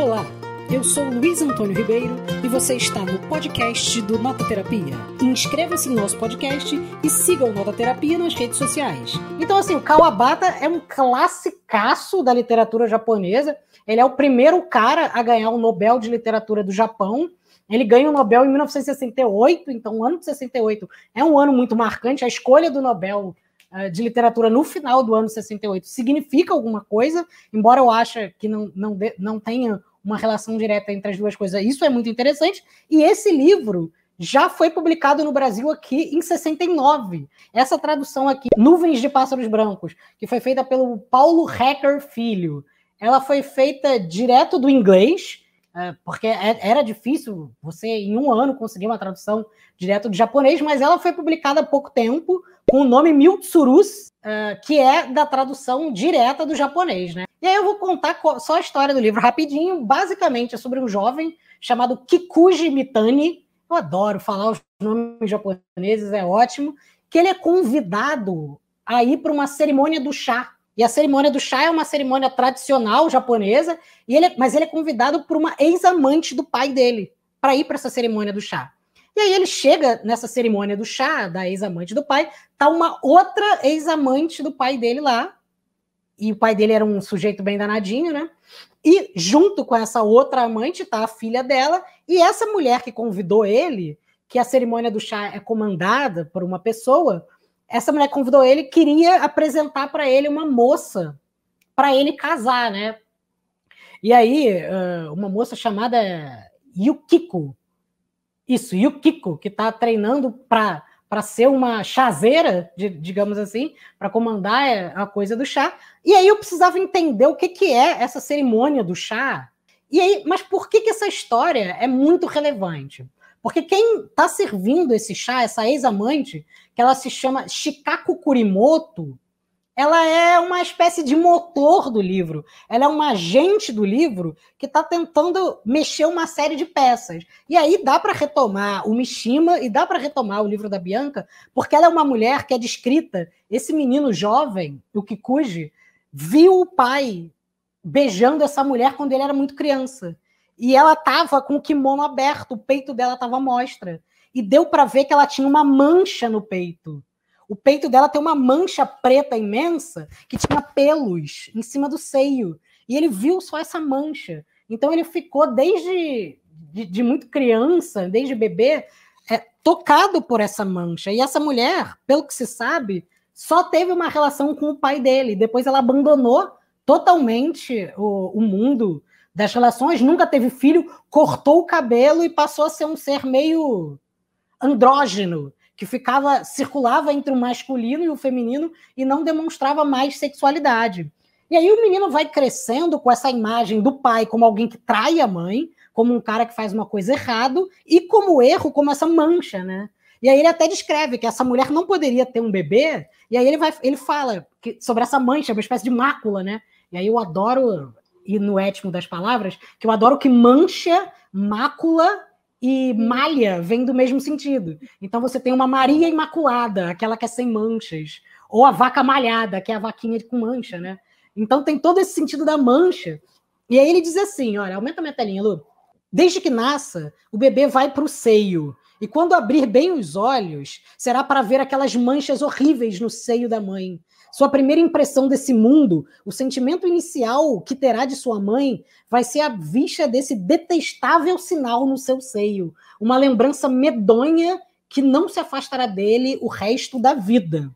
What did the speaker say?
Olá, eu sou Luiz Antônio Ribeiro e você está no podcast do Nota Terapia. Inscreva-se no nosso podcast e siga o Nota Terapia nas redes sociais. Então, assim, o Kawabata é um classicaço da literatura japonesa. Ele é o primeiro cara a ganhar o Nobel de Literatura do Japão. Ele ganha o Nobel em 1968, então o ano de 68 é um ano muito marcante. A escolha do Nobel de Literatura no final do ano 68 significa alguma coisa, embora eu ache que não, não, de, não tenha uma relação direta entre as duas coisas. Isso é muito interessante. E esse livro já foi publicado no Brasil aqui em 69. Essa tradução aqui, Nuvens de Pássaros Brancos, que foi feita pelo Paulo Hacker Filho. Ela foi feita direto do inglês porque é, era difícil você, em um ano, conseguir uma tradução direto do japonês, mas ela foi publicada há pouco tempo com o nome Miltsurus, é, que é da tradução direta do japonês, né? E aí eu vou contar só a história do livro rapidinho. Basicamente é sobre um jovem chamado Kikuji Mitani. Eu adoro falar os nomes japoneses, é ótimo. Que ele é convidado a ir para uma cerimônia do chá e a cerimônia do chá é uma cerimônia tradicional japonesa, e ele, mas ele é convidado por uma ex-amante do pai dele para ir para essa cerimônia do chá. E aí ele chega nessa cerimônia do chá, da ex-amante do pai, tá uma outra ex-amante do pai dele lá, e o pai dele era um sujeito bem danadinho, né? E junto com essa outra amante tá a filha dela, e essa mulher que convidou ele, que a cerimônia do chá é comandada por uma pessoa, essa mulher convidou ele, queria apresentar para ele uma moça para ele casar, né? E aí, uma moça chamada Yukiko, isso, Yukiko, que está treinando para para ser uma chazeira, digamos assim, para comandar a coisa do chá. E aí eu precisava entender o que, que é essa cerimônia do chá. E aí, mas por que, que essa história é muito relevante? Porque quem está servindo esse chá, essa ex-amante, que ela se chama Shikaku Kurimoto, ela é uma espécie de motor do livro. Ela é uma agente do livro que está tentando mexer uma série de peças. E aí dá para retomar o Mishima e dá para retomar o livro da Bianca, porque ela é uma mulher que é descrita. Esse menino jovem, o Kikuji, viu o pai beijando essa mulher quando ele era muito criança. E ela tava com o kimono aberto, o peito dela tava à mostra. E deu para ver que ela tinha uma mancha no peito. O peito dela tem uma mancha preta imensa que tinha pelos em cima do seio. E ele viu só essa mancha. Então ele ficou desde de, de muito criança, desde bebê, é, tocado por essa mancha. E essa mulher, pelo que se sabe, só teve uma relação com o pai dele. Depois ela abandonou totalmente o, o mundo das relações, nunca teve filho, cortou o cabelo e passou a ser um ser meio andrógeno, que ficava circulava entre o masculino e o feminino e não demonstrava mais sexualidade. E aí o menino vai crescendo com essa imagem do pai como alguém que trai a mãe, como um cara que faz uma coisa errada, e como erro, como essa mancha, né? E aí ele até descreve que essa mulher não poderia ter um bebê, e aí ele vai, ele fala que, sobre essa mancha, uma espécie de mácula, né? E aí eu adoro e no étimo das palavras, que eu adoro que mancha, mácula e malha vem do mesmo sentido. Então você tem uma Maria Imaculada, aquela que é sem manchas, ou a vaca malhada, que é a vaquinha com mancha, né? Então tem todo esse sentido da mancha. E aí ele diz assim: olha, aumenta a minha telinha, Lu. Desde que nasça, o bebê vai para o seio. E quando abrir bem os olhos, será para ver aquelas manchas horríveis no seio da mãe. Sua primeira impressão desse mundo, o sentimento inicial que terá de sua mãe, vai ser a vista desse detestável sinal no seu seio, uma lembrança medonha que não se afastará dele o resto da vida.